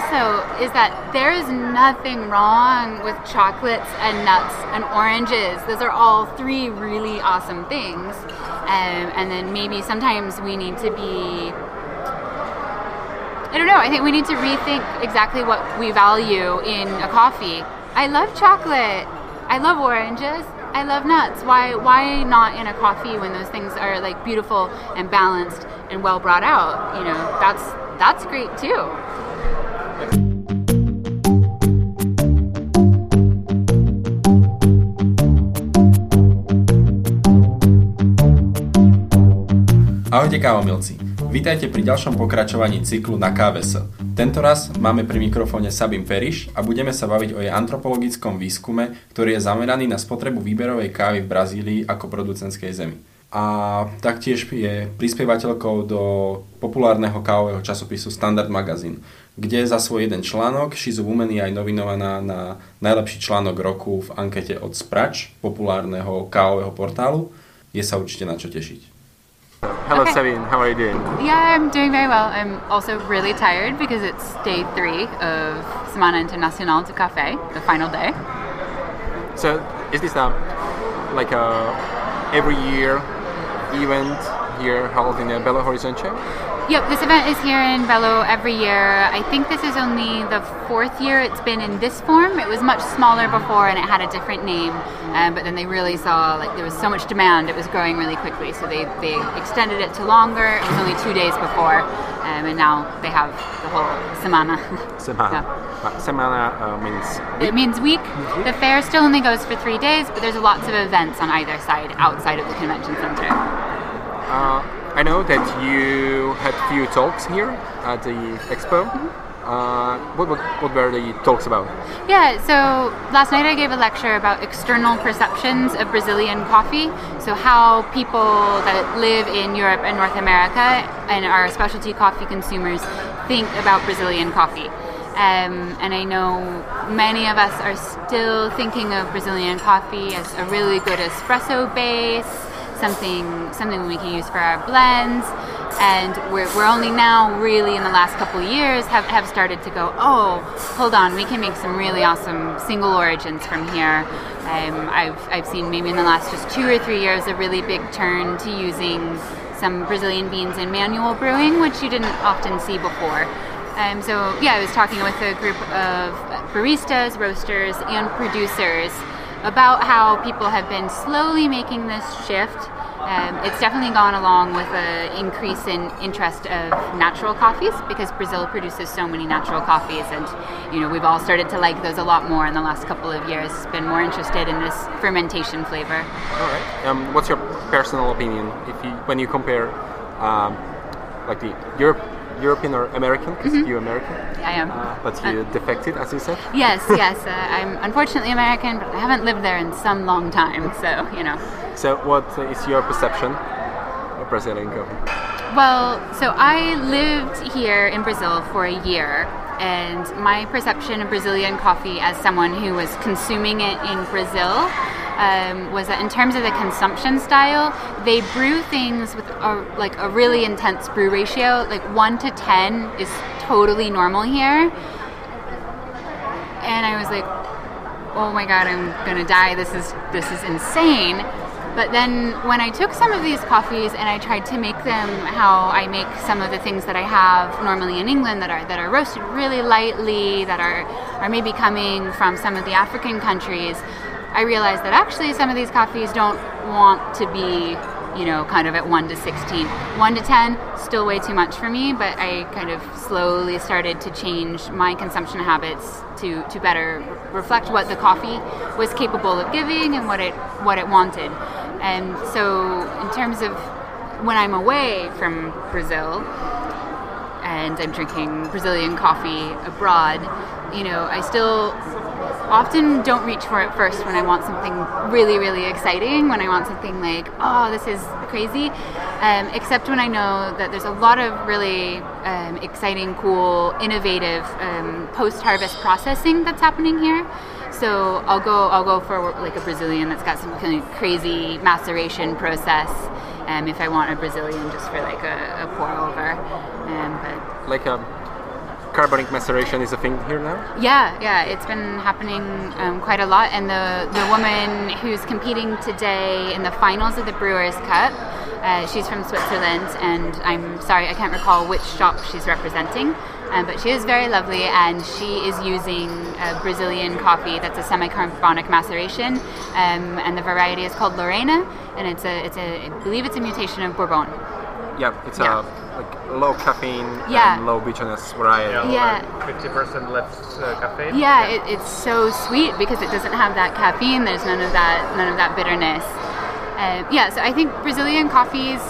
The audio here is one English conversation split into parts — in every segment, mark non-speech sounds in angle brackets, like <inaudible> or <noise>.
also is that there is nothing wrong with chocolates and nuts and oranges. Those are all three really awesome things. Um, and then maybe sometimes we need to be I don't know. I think we need to rethink exactly what we value in a coffee. I love chocolate. I love oranges. I love nuts. Why why not in a coffee when those things are like beautiful and balanced and well brought out? You know, that's that's great too. Ahojte kávomilci. Vítajte pri ďalšom pokračovaní cyklu na KVS. Tento raz máme pri mikrofóne Sabin Periš a budeme sa baviť o jej antropologickom výskume, ktorý je zameraný na spotrebu výberovej kávy v Brazílii ako producentskej zemi. A taktiež je prispievateľkou do populárneho kávového časopisu Standard Magazine, kde za svoj jeden článok a Woman je aj nominovaná na najlepší článok roku v ankete od Sprač, populárneho kávového portálu. Je sa určite na čo tešiť. Hello, Okay. Sabine. How are you doing? Yeah, I'm doing very well. I'm also really tired because it's day three of Semana Internacional de Café, the final day. So, is this a like a every year event here held in Belo Horizonte? Yep, this event is here in Belo every year. I think this is only the fourth year it's been in this form. It was much smaller before and it had a different name, um, but then they really saw like there was so much demand, it was growing really quickly, so they, they extended it to longer. It was only two days before, um, and now they have the whole semana. <laughs> Semana. Uh, Semana uh, means It means week. The fair still only goes for three days, but there's lots of events on either side outside of the convention center. uh, I know that you had a few talks here at the expo. Uh, what, what what were the talks about? Yeah, so last night I gave a lecture about external perceptions of Brazilian coffee. So, how people that live in Europe and North America and are specialty coffee consumers think about Brazilian coffee. Um, and I know many of us are still thinking of Brazilian coffee as a really good espresso base, something something we can use for our blends. And we're, we're only now, really, in the last couple years, have, have started to go, oh, hold on, we can make some really awesome single origins from here. Um, I've, I've seen maybe in the last just two or three years a really big turn to using some Brazilian beans in manual brewing, which you didn't often see before. Um, so yeah, I was talking with a group of baristas, roasters, and producers about how people have been slowly making this shift. Um, it's definitely gone along with an increase in interest of natural coffees because Brazil produces so many natural coffees, and you know we've all started to like those a lot more in the last couple of years. Been more interested in this fermentation flavor. All right. Um, what's your personal opinion if you when you compare um, like the Europe, European or American? Because you're American, I am. uh, but you defected, as you said. Yes, <laughs> yes. Uh, I'm unfortunately American, but I haven't lived there in some long time, so you know. So, what is your perception of Brazilian coffee? Well, so I lived here in Brazil for a year, and my perception of Brazilian coffee as someone who was consuming it in Brazil um, was that in terms of the consumption style, they brew things with a, like a really intense brew ratio. Like one to ten is totally normal here, and I was like, oh my god, I'm gonna die. This is this is insane. But then when I took some of these coffees and I tried to make them how I make some of the things that I have normally in England that are that are roasted really lightly, that are are maybe coming from some of the African countries, I realized that actually some of these coffees don't want to be you know, kind of at 1 to 16. 1 to 10, still way too much for me, but I kind of slowly started to change my consumption habits to, to better reflect what the coffee was capable of giving and what it, what it wanted. And so, in terms of when I'm away from Brazil, and I'm drinking Brazilian coffee abroad, you know, I still often don't reach for it first when I want something really, really exciting, when I want something like, oh, this is crazy. Um, except when I know that there's a lot of really um, exciting, cool, innovative um, post-harvest processing that's happening here. So I'll go, I'll go for like a Brazilian that's got some kind of crazy maceration process. Um, if I want a Brazilian just for like a, a pour over, um, but Like, um, carbonic maceration is a thing here now. Yeah, yeah, it's been happening um, quite a lot. And the, the woman who's competing today in the finals of the Brewers Cup, uh, she's from Switzerland, and I'm sorry, I can't recall which shop she's representing. Um, but she is very lovely, and she is using a Brazilian coffee that's a semi-carbonic maceration, um, and the variety is called Laurina, and it's a, it's a, I believe it's a mutation of Bourbon. Yeah, it's Yeah. a like low caffeine Yeah. and low bitterness variety. Yeah. Fifty percent less uh, caffeine. Yeah, it, it's so sweet because it doesn't have that caffeine. There's none of that, none of that bitterness. Uh, yeah, so I think Brazilian coffees,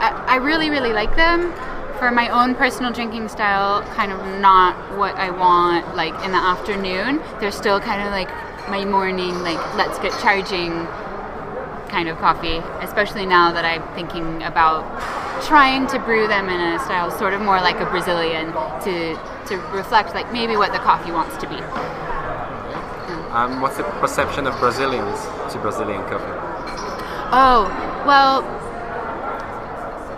I, I really, really like them. For my own personal drinking style, kind of not what I want. Like in the afternoon, they're still kind of like my morning, like let's get charging kind of coffee. Especially now that I'm thinking about trying to brew them in a style sort of more like a Brazilian to to reflect like maybe what the coffee wants to be. Um, what's the perception of Brazilians to Brazilian coffee? Oh, well,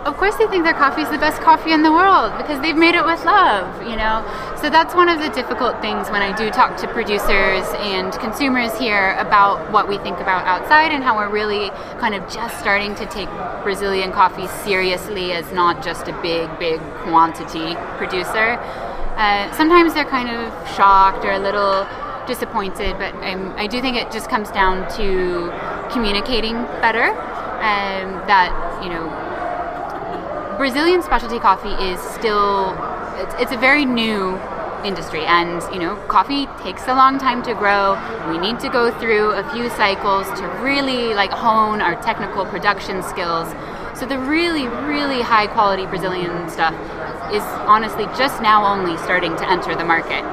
of course they think their coffee is the best coffee in the world because they've made it with love, you know? So that's one of the difficult things when I do talk to producers and consumers here about what we think about outside and how we're really kind of just starting to take Brazilian coffee seriously as not just a big, big quantity producer. Uh, sometimes they're kind of shocked or a little disappointed, but um, I do think it just comes down to communicating better. Um, that you know, Brazilian specialty coffee is still it's, it's a very new industry and you know coffee takes a long time to grow. We need to go through a few cycles to really like hone our technical production skills. So the really really high quality brazilian stuff is honestly just now only starting to enter the market.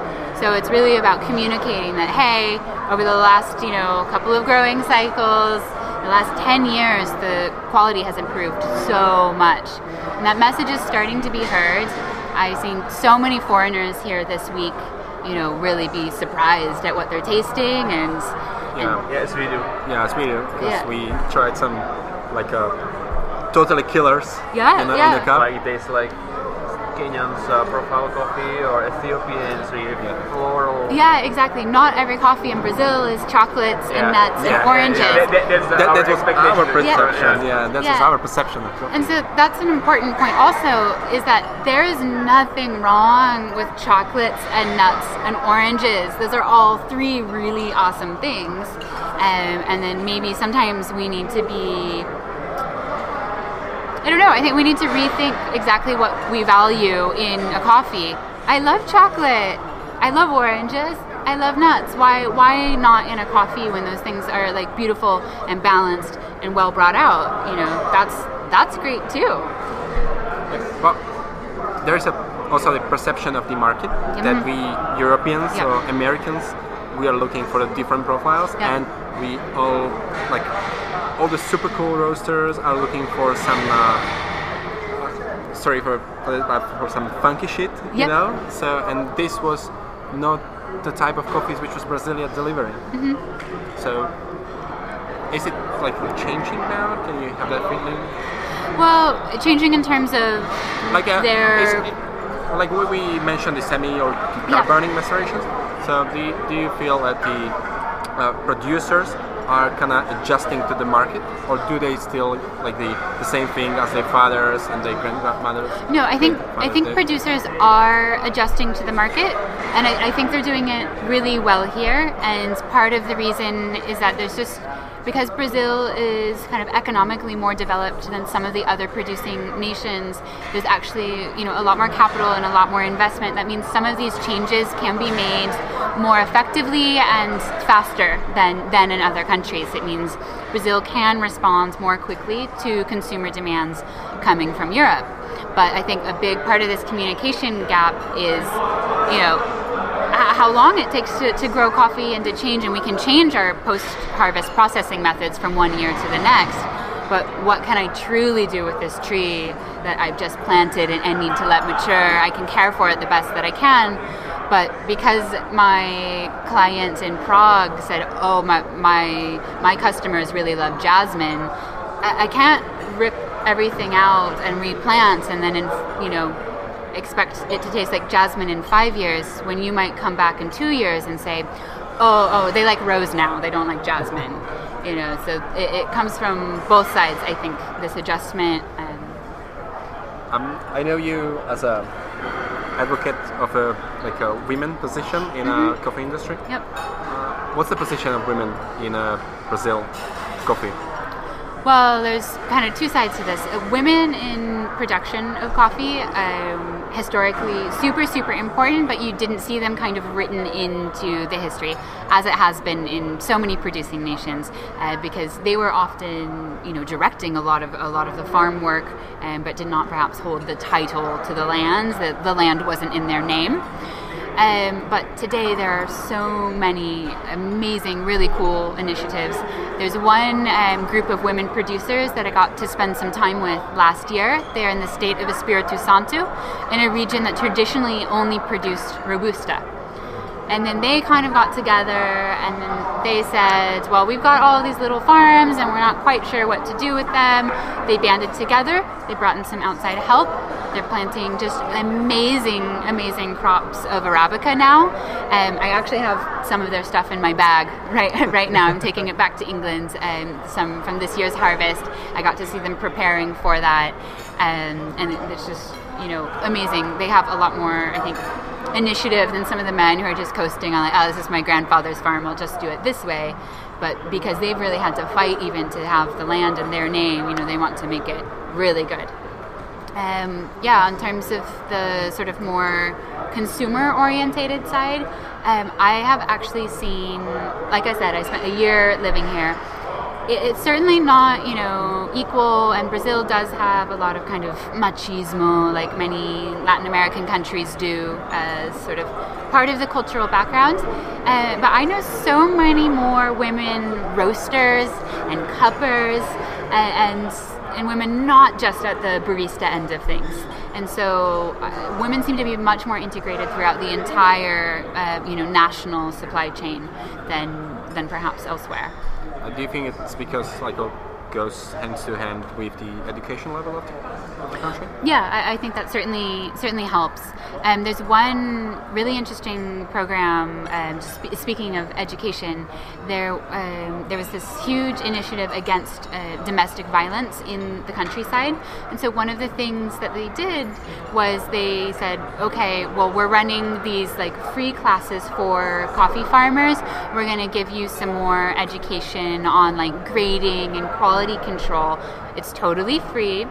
So it's really about communicating that hey over the last you know couple of growing cycles the last 10 years the quality has improved so much. And that message is starting to be heard i've seen so many foreigners here this week you know really be surprised at what they're tasting and, Yeah. Yes, we do. Yeah, it's really because Yeah. we tried some like uh, totally killers Yeah, in, the, in yeah. the cup. Like it tastes like Kenyans uh, profile coffee or Ethiopians really floral. yeah exactly not every coffee in brazil is chocolates Yeah. and nuts Yeah, and yeah, oranges That, that, that's the, That, our that was our perception. Yeah. Yeah, that Yeah. our perception of coffee. And so that's an important point also is that there is nothing wrong with chocolates and nuts and oranges. Those are all three really awesome things. Um, and then maybe sometimes we need to be I don't know. I think we need to rethink exactly what we value in a coffee. I love chocolate. I love oranges. I love nuts. Why why not in a coffee when those things are like beautiful and balanced and well brought out? You know, that's that's great too. But there's a, also the perception of the market that we Europeans Yeah. or Americans we are looking for the different profiles, Yeah. and we all like all the super cool roasters are looking for some. Uh, sorry for for for some funky shit, you know. So and this was not the type of coffees which was Brasilia delivering. Mm-hmm. So is it like changing now? Can you have that feeling? Well, changing in terms of like uh, it- like we, we mentioned the semi or Yeah. carbonic macerations. So do you, do you feel that the uh, producers are kind of adjusting to the market, or do they still like the, the same thing as their fathers and their grandmothers? No, I think I think did? producers are adjusting to the market, and I, I think they're doing it really well here. And part of the reason is that there's just because Brazil is kind of economically more developed than some of the other producing nations. There's actually you know a lot more capital and a lot more investment. That means some of these changes can be made more effectively and faster than than in other countries. It means Brazil can respond more quickly to consumer demands coming from Europe. But I think a big part of this communication gap is, you know, h- how long it takes to, to grow coffee and to change, and we can change our post harvest processing methods from one year to the next. But what can I truly do with this tree that I've just planted and, and need to let mature? I can care for it the best that I can. But because my clients in Prague said, "Oh, my my my customers really love jasmine," I, I can't rip everything out and replant and then in, you know expect it to taste like jasmine in five years when you might come back in two years and say, oh, oh, they like rose now, they don't like jasmine. You know, so it, it comes from both sides, I think, this adjustment. Um, Um, I know you as a advocate of a like a women position in a coffee industry. yep. What's the position of women in uh, Brazil coffee? Well, there's kind of two sides to this. Uh, Women in production of coffee, um, historically super, super important, but you didn't see them kind of written into the history as it has been in so many producing nations, uh, because they were often, you know, directing a lot of a lot of the farm work, um, but did not perhaps hold the title to the lands. That the land wasn't in their name. Um, but today there are so many amazing, really cool initiatives. There's one um, group of women producers that I got to spend some time with last year. They're in the state of Espírito Santo, in a region that traditionally only produced Robusta. And then they kind of got together and then they said, Well, we've got all these little farms and we're not quite sure what to do with them. They banded together, they brought in some outside help. They're planting just amazing, amazing crops of Arabica now. Um, I actually have some of their stuff in my bag <laughs> right, right now. I'm taking it back to England, um, some from this year's harvest. I got to see them preparing for that. Um, and it's just, you know, amazing. They have a lot more, I think, initiative than some of the men who are just coasting on like, oh, this is my grandfather's farm. I'll just do it this way. But because they've really had to fight even to have the land in their name, you know, they want to make it really good. Um, yeah, in terms of the sort of more consumer orientated side, um, I have actually seen, like I said, I spent a year living here. It, it's certainly not, you know, equal, and Brazil does have a lot of kind of machismo, like many Latin American countries do, as sort of part of the cultural background. Uh, but I know so many more women roasters and cuppers and, and and women not just at the barista end of things. And so uh, women seem to be much more integrated throughout the entire, uh, you know, national supply chain than than perhaps elsewhere. Uh, do you think it's because like it goes hand to hand with the education level of the, country? Yeah, I, I think that certainly certainly helps. Um, there's one really interesting program. Um, sp- speaking of education, there um, there was this huge initiative against uh, domestic violence in the countryside, and so one of the things that they did was they said, okay, well we're running these like free classes for coffee farmers. We're going to give you some more education on like grading and quality control. It's totally free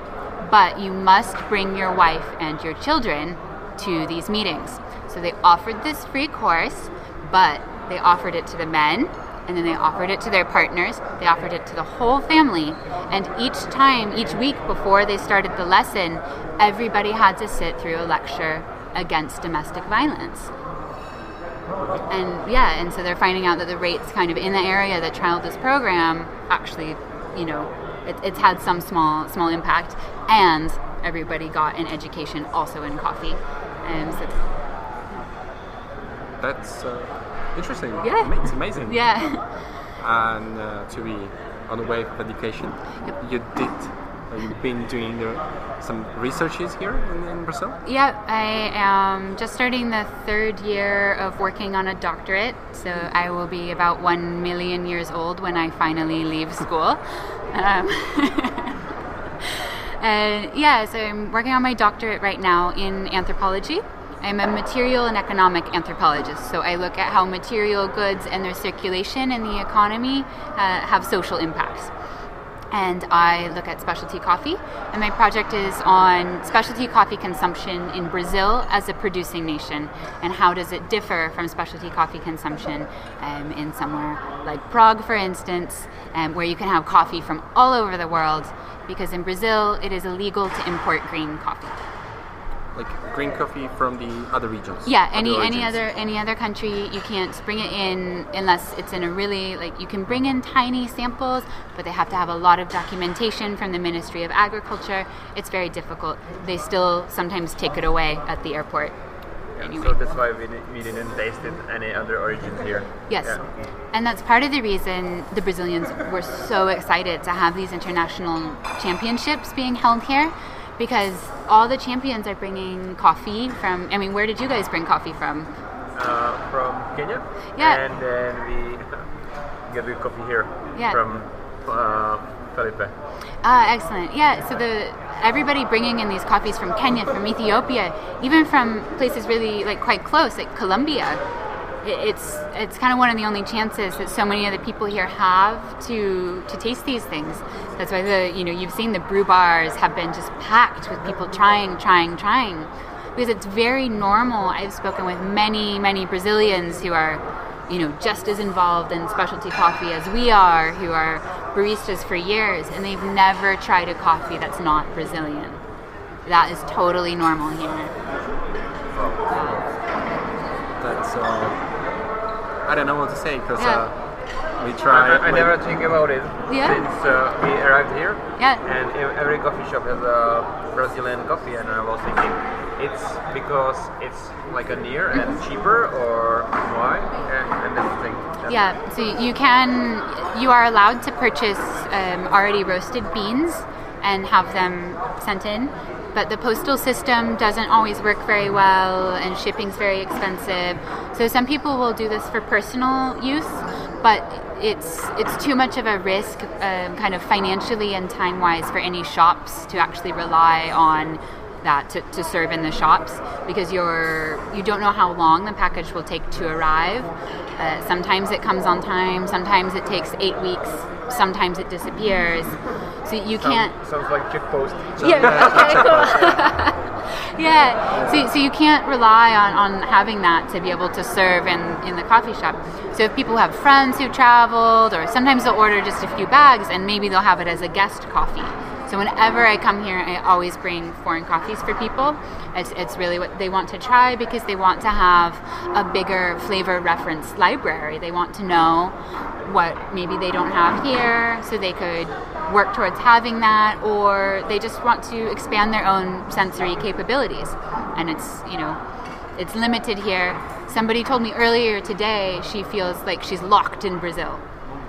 but you must bring your wife and your children to these meetings. So they offered this free course, but they offered it to the men, and then they offered it to their partners, they offered it to the whole family. And each time, each week before they started the lesson, everybody had to sit through a lecture against domestic violence. And yeah, and so they're finding out that the rates kind of in the area that trialed this program actually, you know, it, it's had some small small impact, and everybody got an education also in coffee. And so, That's uh, interesting. Yeah. It's amazing. yeah, And uh, to be on the way of education, you did. You've been doing uh, some researches here in, in Brazil. yeah. I am just starting the third year of working on a doctorate, so I will be about one million years old when I finally leave school. <laughs> Um, <laughs> And yeah, so I'm working on my doctorate right now in anthropology. I'm a material and economic anthropologist, so I look at how material goods and their circulation in the economy uh, have social impacts. And I look at specialty coffee, and my project is on specialty coffee consumption in Brazil as a producing nation, and how does it differ from specialty coffee consumption um, in somewhere like Prague, for instance, um, where you can have coffee from all over the world, because in Brazil it is illegal to import green coffee. Like green coffee from the other regions. Yeah, other any any other any other country you can't bring it in unless it's in a really like you can bring in tiny samples, but they have to have a lot of documentation from the Ministry of Agriculture. It's very difficult. They still sometimes take it away at the airport. Anyway. So that's why we, we didn't taste it any other origins here. Yes. Yeah. And that's part of the reason the Brazilians were so excited to have these international championships being held here because all the champions are bringing coffee from. I mean, where did you guys bring coffee from? Uh, from Kenya. Yeah. And then we <laughs> get the coffee here Yeah. from uh, Felipe. Ah, excellent. Yeah, so the everybody bringing in these coffees from Kenya, from Ethiopia, even from places really like quite close, like Colombia. It's it's kind of one of the only chances that so many of the people here have to to taste these things. That's why the you know you've seen the brew bars have been just packed with people trying, trying, trying, because it's very normal. I've spoken with many many Brazilians who are you know, just as involved in specialty coffee as we are, who are baristas for years, and they've never tried a coffee that's not Brazilian. That is totally normal here. That's uh, I don't know what to say because Yeah. uh, we I, try. I never think about it Yeah. since uh, we arrived here. Yeah. And every coffee shop has a Brazilian coffee, and I was thinking, it's because it's like a near and cheaper, or why? And, and that's the thing. That's Yeah, so you can, you are allowed to purchase um, already roasted beans and have them sent in, but the postal system doesn't always work very well, and shipping's very expensive. So some people will do this for personal use, but it's it's too much of a risk, um, kind of financially and time wise, for any shops to actually rely on that to, to serve in the shops because you're you don't know how long the package will take to arrive. Uh, sometimes it comes on time, sometimes it takes eight weeks, sometimes it disappears. So you can't. Sounds, like check post. Yeah. Okay. Cool. <laughs> yeah. So, so you can't rely on, on having that to be able to serve in, in the coffee shop. So if people have friends who traveled, or sometimes they'll order just a few bags, and maybe they'll have it as a guest coffee. So whenever I come here, I always bring foreign coffees for people. It's, it's really what they want to try because they want to have a bigger flavor reference library. They want to know what maybe they don't have here, so they could work towards having that, or they just want to expand their own sensory capabilities. And it's, you know, it's limited here. Somebody told me earlier today she feels like she's locked in Brazil.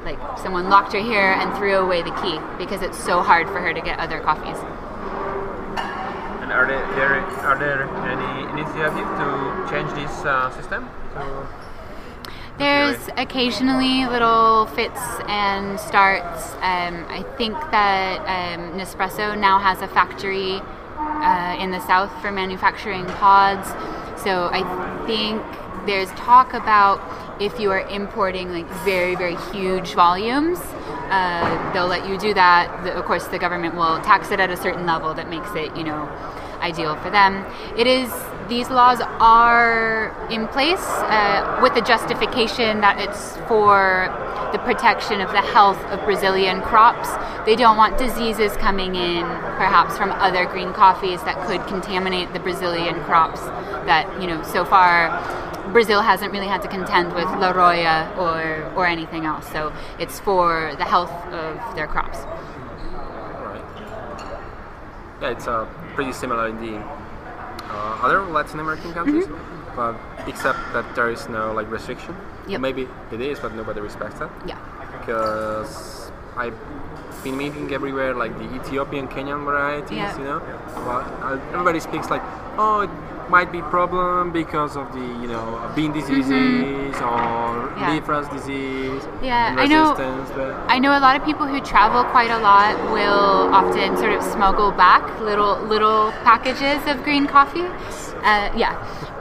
Like someone locked her here and threw away the key because it's so hard for her to get other coffees. And are there, there are there any initiative to change this uh, system? There's occasionally little fits and starts. Um, I think that um, Nespresso now has a factory uh, in the south for manufacturing pods. So I think there's talk about if you are importing like very very huge volumes, uh, they'll let you do that. The, of course, the government will tax it at a certain level that makes it you know ideal for them. It is these laws are in place uh, with the justification that it's for the protection of the health of Brazilian crops. They don't want diseases coming in, perhaps from other green coffees that could contaminate the Brazilian crops. That you know, so far, Brazil hasn't really had to contend with La Roya or or anything else. So it's for the health of their crops. Alright. Yeah, it's uh, pretty similar in the uh, other Latin American countries, but except that there is no like restriction. Yep. Maybe it is, but nobody respects that. Yeah. Because I've been meeting everywhere like the Ethiopian Kenyan varieties, Yeah. you know. But uh, everybody speaks like, oh, might be problem because of the you know bean diseases or Mm-hmm. Yeah. leaf rust disease. Yeah, I know- but I know a lot of people who travel quite a lot will often sort of smuggle back little little packages of green coffee. Uh, yeah,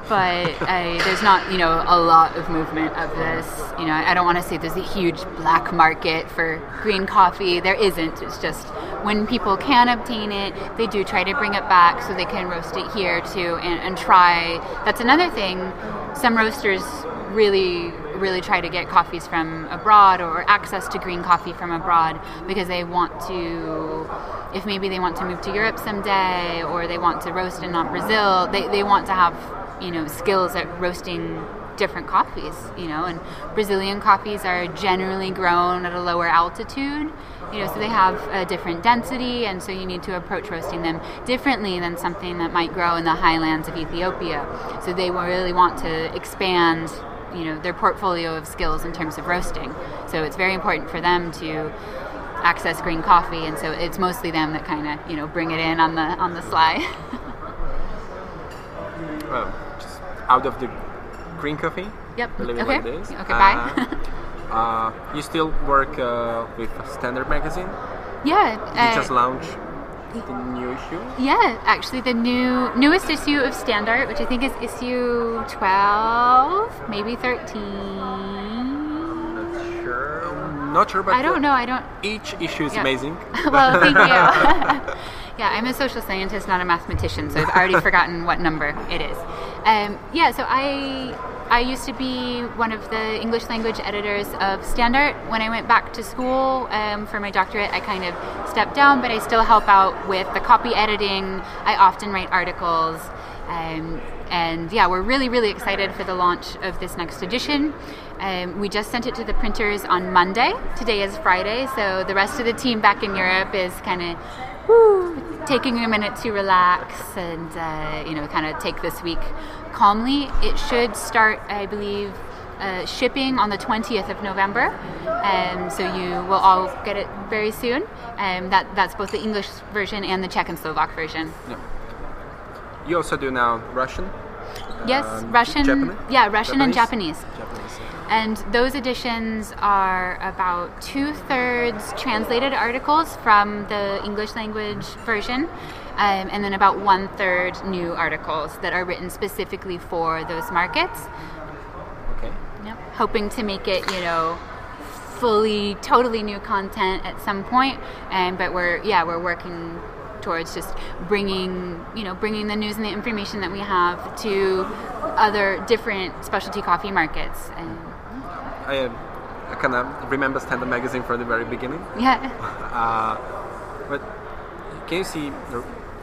but uh, there's not you know a lot of movement of this. You know, I don't want to say there's a huge black market for green coffee. There isn't. It's just when people can obtain it, they do try to bring it back so they can roast it here too and, and try. That's another thing. Some roasters really really try to get coffees from abroad or access to green coffee from abroad because they want to if maybe they want to move to Europe someday or they want to roast in not Brazil they, they want to have you know skills at roasting different coffees you know and Brazilian coffees are generally grown at a lower altitude you know so they have a different density and so you need to approach roasting them differently than something that might grow in the highlands of Ethiopia so they really want to expand you know their portfolio of skills in terms of roasting. So it's very important for them to access green coffee, and so it's mostly them that kind of you know bring it in on the on the sly. <laughs> Um, out of the green coffee. Yep. Believe it Okay. what it is. Okay, bye. Uh, uh, you still work uh, with Standart Magazine? yeah. You uh, just launched the new issue. Yeah, actually, the new newest issue of Standart, which I think is issue twelve, maybe thirteen. Not sure. Not sure, but I don't know. I don't. Each issue is Yeah. amazing. <laughs> well, thank you. <laughs> <laughs> yeah, I'm a social scientist, not a mathematician, so I've already forgotten what number it is. Um, yeah, so I I used to be one of the English language editors of Standart. When I went back to school um, for my doctorate, I kind of stepped down, but I still help out with the copy editing. I often write articles. Um, and yeah, we're really, really excited for the launch of this next edition. Um, we just sent it to the printers on Monday. Today is Friday, so the rest of the team back in Europe is kind of taking a minute to relax and uh, you know kind of take this week calmly. It should start, I believe, uh, shipping on the 20th of November, um, so you will all get it very soon. Um, that that's both the English version and the Czech and Slovak version. You also do now Russian. Yes, Um, Russian. Japanese? Yeah, Russian and Japanese? Japanese. Japanese. And those editions are about two thirds translated articles from the English language version, um, and then about one third new articles that are written specifically for those markets. Okay. Yep. Hoping to make it, you know, fully, totally new content at some point. And but we're yeah, we're working towards just bringing you know bringing the news and the information that we have to other different specialty coffee markets. And I, uh, I kind of remember Standart Magazine from the very beginning. <laughs> yeah. <laughs> Uh, but can you see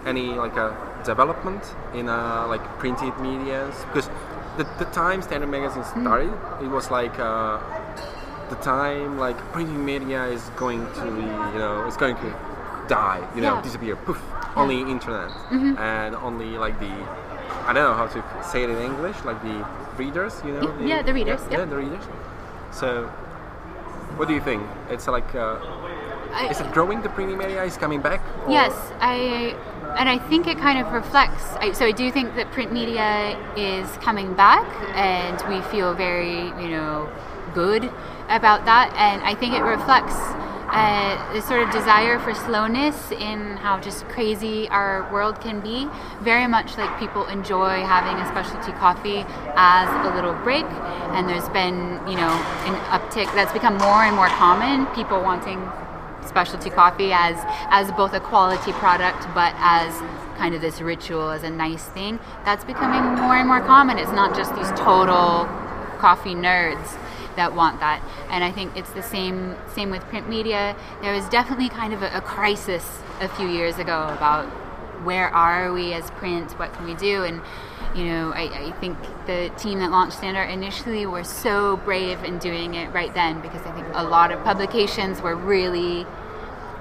any like a development in uh, like printed media? Because the, the time Standart Magazine Hmm. started, it was like uh, the time like printing media is going to be, you know it's going to die, you know, Yeah. disappear. Poof. Only internet and only like the I don't know how to say it in English, like the readers, you know? Yeah, the readers, Yeah, yeah. the readers. So, what do you think? It's like. Uh, I- is it growing? The printing media is coming back. or- Yes, I and I think it kind of reflects. I, so I do think that print media is coming back, and we feel very, you know, good about that. And I think it reflects uh, this sort of desire for slowness in how just crazy our world can be. Very much like people enjoy having a specialty coffee as a little break, and there's been, you know, an uptick that's become more and more common. People wanting specialty coffee as as both a quality product but as kind of this ritual as a nice thing that's becoming more and more common it's not just these total coffee nerds that want that. And i think it's the same same with print media. There was definitely kind of a, a crisis a few years ago about where are we as print? What can we do? And you know I, I think the team that launched Standart initially were so brave in doing it right then because i think a lot of publications were really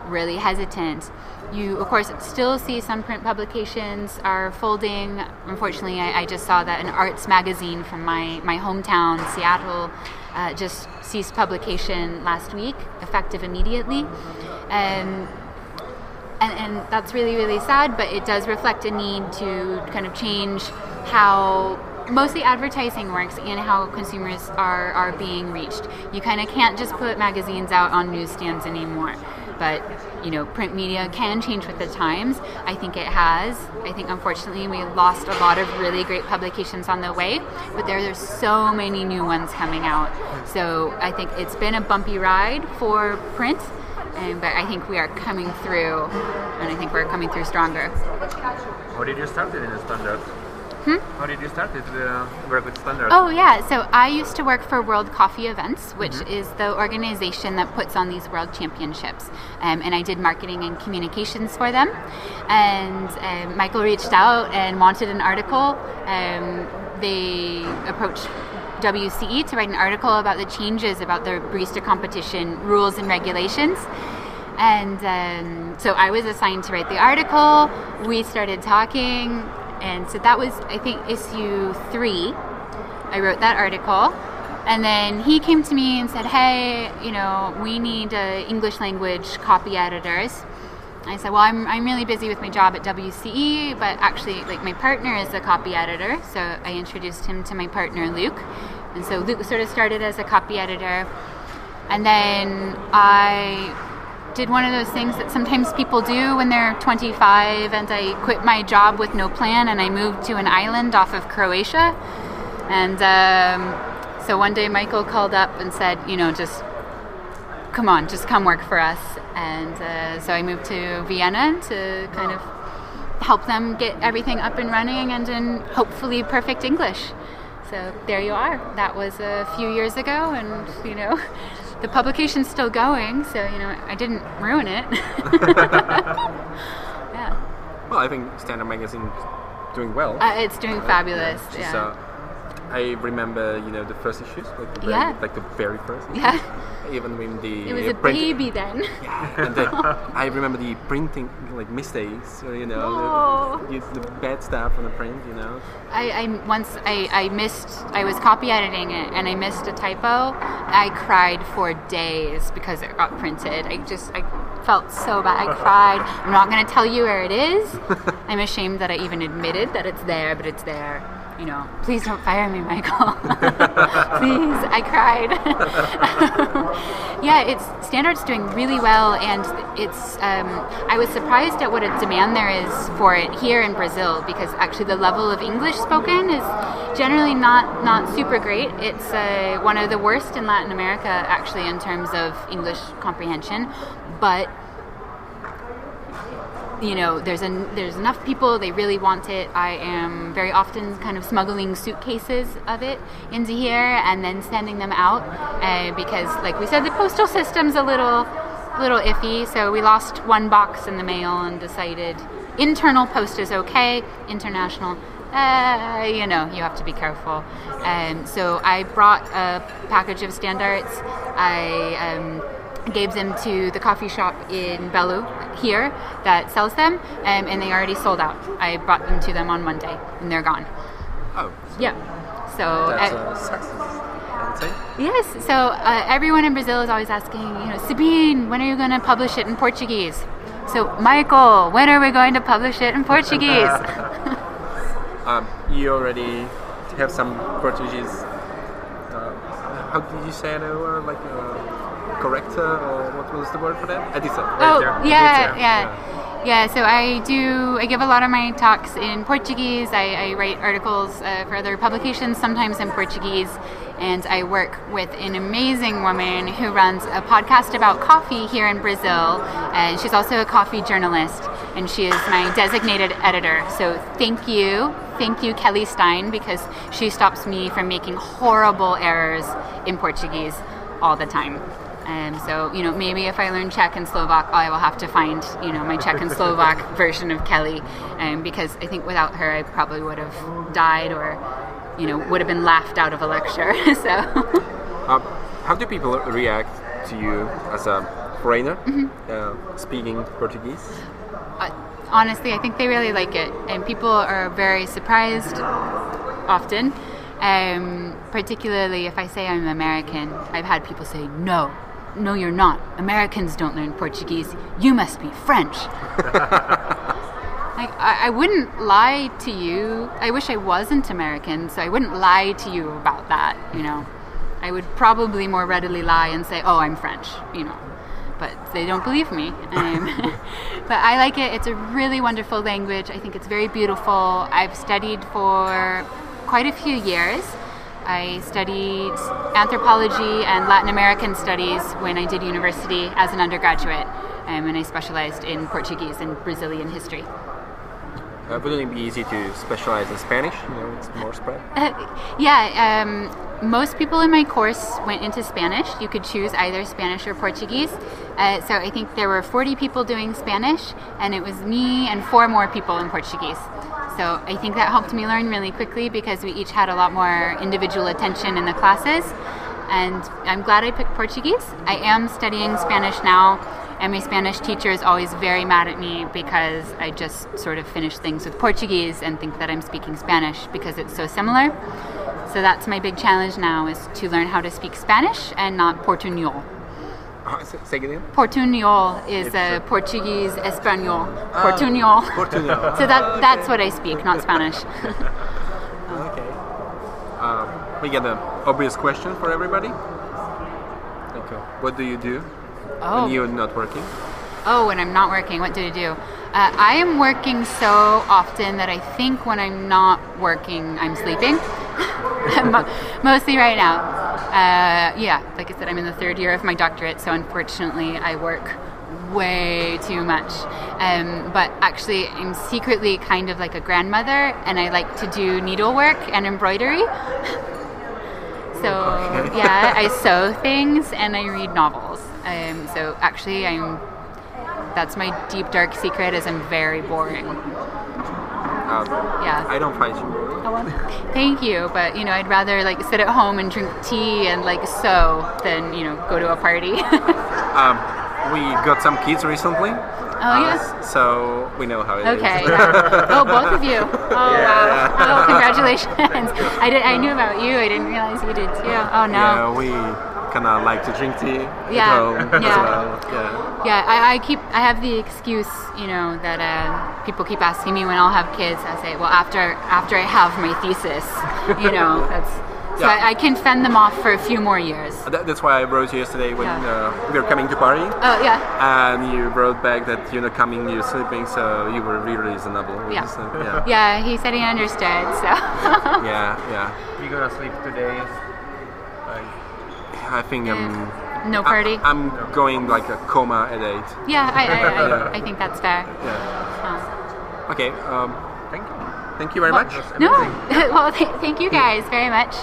really hesitant you of course still see some print publications are folding. Unfortunately i, I just saw that an arts magazine from my, my hometown seattle uh, just ceased publication last week effective immediately. Um, and, and that's really really sad but it does reflect a need to kind of change how mostly advertising works and how consumers are, are being reached. You kind of can't just put magazines out on newsstands anymore but you know print media can change with the times. I think it has. I think unfortunately we lost a lot of really great publications on the way but there there's so many new ones coming out. So i think it's been a bumpy ride for print and, but I think we are coming through, and I think we're coming through stronger. How did you start in a Standart? How did you start it uh, work with Standart? Hmm? Oh yeah, so I used to work for World Coffee Events, which is the organization that puts on these world championships, um, and I did marketing and communications for them. And um, Michael reached out and wanted an article. Um, they approached WCE to write an article about the changes about the barista competition rules and regulations. And um, so I was assigned to write the article. We started talking, and so that was, I think, issue three. I wrote that article. And then he came to me and said, "Hey, you know, we need uh, English language copy editors." I said, "Well, I'm, I'm really busy with my job at WCE, but actually, like my partner is a copy editor." So I introduced him to my partner Luke, and so Luke sort of started as a copy editor, and then I did one of those things that sometimes people do when they're 25 and I quit my job with no plan and I moved to an island off of Croatia. And um, so one day Michael called up and said, you know, just come on, just come work for us. And uh, so I moved to Vienna to kind of help them get everything up and running and in hopefully perfect English. So there you are. That was a few years ago, and you know, <laughs> the publication's still going, so you know I didn't ruin it. <laughs> yeah, Well, I think Standart Magazine is doing well. uh, it's doing fabulous. Just, Yeah, uh, I remember, you know, the first issues, like the very, Yeah. like the very first. issue. yeah. Even when the It was uh, a print- baby then. Yeah. and then I remember the printing like mistakes, or, you know, Oh. the, the, the bad stuff on the print, you know. I, I once I, I missed I was copy editing it and I missed a typo. I cried for days because it got printed. I just I felt so bad. I cried. I'm not going to tell you where it is. <laughs> I'm ashamed that I even admitted that it's there, but it's there. You know, please don't fire me, Michael. <laughs> please, I cried. <laughs> yeah, it's Standarts doing really well, and it's. Um, I was surprised at what a demand there is for it here in Brazil because actually the level of English spoken is generally not not super great. It's uh, one of the worst in Latin America, actually, in terms of English comprehension, but you know there's an there's enough people they really want it i am very often kind of smuggling suitcases of it into here and then sending them out uh, because like we said the postal system's a little little iffy so we lost one box in the mail and decided internal post is okay international uh, you know, you have to be careful. Um, so I brought a package of Standarts. I um, gave them to the coffee shop in Belo here that sells them, um, and they already sold out. I brought them to them on Monday, and they're gone. Oh, Yeah. So that's uh, a success, I would say. yes, so uh, everyone in Brazil is always asking, you know, Sabine, when are you going to publish it in Portuguese? So Michael, when are we going to publish it in <laughs> Portuguese? <laughs> Um, you already have some Portuguese. Uh, how did you say it? Or like uh, corrector, or what was the word for that? Editor. Oh, yeah, Editor, yeah. Yeah, so I do, I give a lot of my talks in Portuguese. I, I write articles uh, for other publications, sometimes in Portuguese. And I work with an amazing woman who runs a podcast about coffee here in Brazil. And she's also a coffee journalist. And she is my designated editor. So thank you. Thank you, Kelly Stein, because she stops me from making horrible errors in Portuguese all the time. Um, so, you know, maybe if I learn Czech and Slovak, I will have to find, you know, my Czech and <laughs> Slovak version of Kelly, um, because I think without her, I probably would have died or, you know, would have been laughed out of a lecture. <laughs> so, Um, how do people react to you as a foreigner Mm-hmm. uh, speaking Portuguese? uh, honestly, I think they really like it, and people are very surprised often. Um, particularly if I say I'm American, I've had people say, "No, no, you're not. Americans don't learn Portuguese. You must be French." <laughs> Like, I, I wouldn't lie to you. I wish I wasn't American, so I wouldn't lie to you about that, you know. I would probably more readily lie and say, oh, I'm French, you know. But they don't believe me. Um, <laughs> but I like it. It's a really wonderful language. I think it's very beautiful. I've studied for quite a few years. I studied anthropology and Latin American studies when I did university as an undergraduate, um, and I specialized in Portuguese and Brazilian history. Uh, wouldn't it be easy to specialize in Spanish? You know, it's more spread. yeah, um, most people in my course went into Spanish. You could choose either Spanish or Portuguese. Uh, so I think there were 40 people doing Spanish, and it was me and four more people in Portuguese. So I think that helped me learn really quickly because we each had a lot more individual attention in the classes. And I'm glad I picked Portuguese. I am studying Spanish now, and my Spanish teacher is always very mad at me because I just sort of finish things with Portuguese and think that I'm speaking Spanish because it's so similar. So that's my big challenge now is to learn how to speak Spanish and not Portuñol. Uh, say- again. Is It's a Portuguese Espanol. Portuñol. <laughs> so that that's what I speak, not Spanish. <laughs> Okay. Um, we get an obvious question for everybody. Okay. What do you do oh. when you're not working? Oh, when I'm not working, what do I do? Uh, I am working so often that I think when I'm not working, I'm sleeping. <laughs> <laughs> Mo- Mostly right now. Uh, yeah, like I said, I'm in the third year of my doctorate, so unfortunately, I work way too much. Um, but actually, I'm secretly kind of like a grandmother, and I like to do needlework and embroidery. <laughs> So yeah, I <laughs> sew things and I read novels. Um, so actually, I'm. That's my deep dark secret. Is I'm very boring. Um, Yeah. I don't fight you. Thank you, but you know, I'd rather like sit at home and drink tea and like sew than you know go to a party. <laughs> Um, we got some kids recently. Oh, uh, yeah? So we know how it is. okay. yeah. <laughs> Oh, both of you. Oh Yeah. wow. Oh, <laughs> congratulations. I did. I knew about you. I didn't realize you did too. Oh no. Yeah, we kind of like to drink tea Yeah, at home as yeah. well. Yeah. Yeah, I, I keep I have the excuse, you know, that uh, people keep asking me when I'll have kids. I say, well, after after I have my thesis, you know, <laughs> that's so Yeah. I, I can fend them off for a few more years. That, that's why I wrote you yesterday when Yeah. uh, we were coming to party. Oh yeah, And you wrote back that you're not coming, you're sleeping, so you were really reasonable. Yeah. this, yeah. yeah. He said he understood. So <laughs> yeah, yeah. You gonna sleep today? Like, I think um, no party. I, am going like a coma at eight. yeah, I I, I, <laughs> I think that's fair. Yeah. Oh. Okay. Um, thank you. thank you very Well, much. No, <laughs> well, th- thank you guys very much.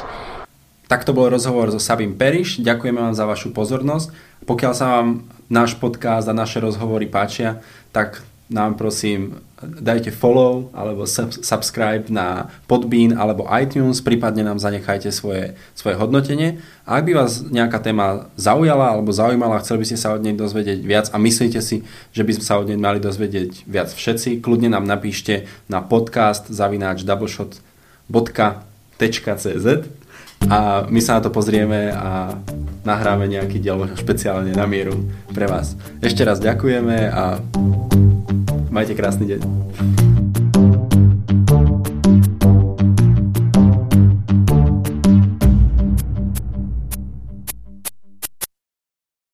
Tak to bol rozhovor so Sabim Periš. Ďakujeme vám za vašu pozornosť. Pokiaľ sa vám náš podcast a naše rozhovory páčia, tak nám prosím dajte follow alebo sub- subscribe na Podbean alebo iTunes, prípadne nám zanechajte svoje, svoje hodnotenie. A ak by vás nejaká téma zaujala alebo zaujímala, chceli by ste sa od nej dozvedieť viac a myslíte si, že by sme sa od nej mali dozvedieť viac všetci, kľudne nám napíšte na podcast zavináč doubleshot.cz a my sa na to pozrieme a nahráme nejaký diel špeciálne na mieru pre vás. Ešte raz ďakujeme a majte krásny deň.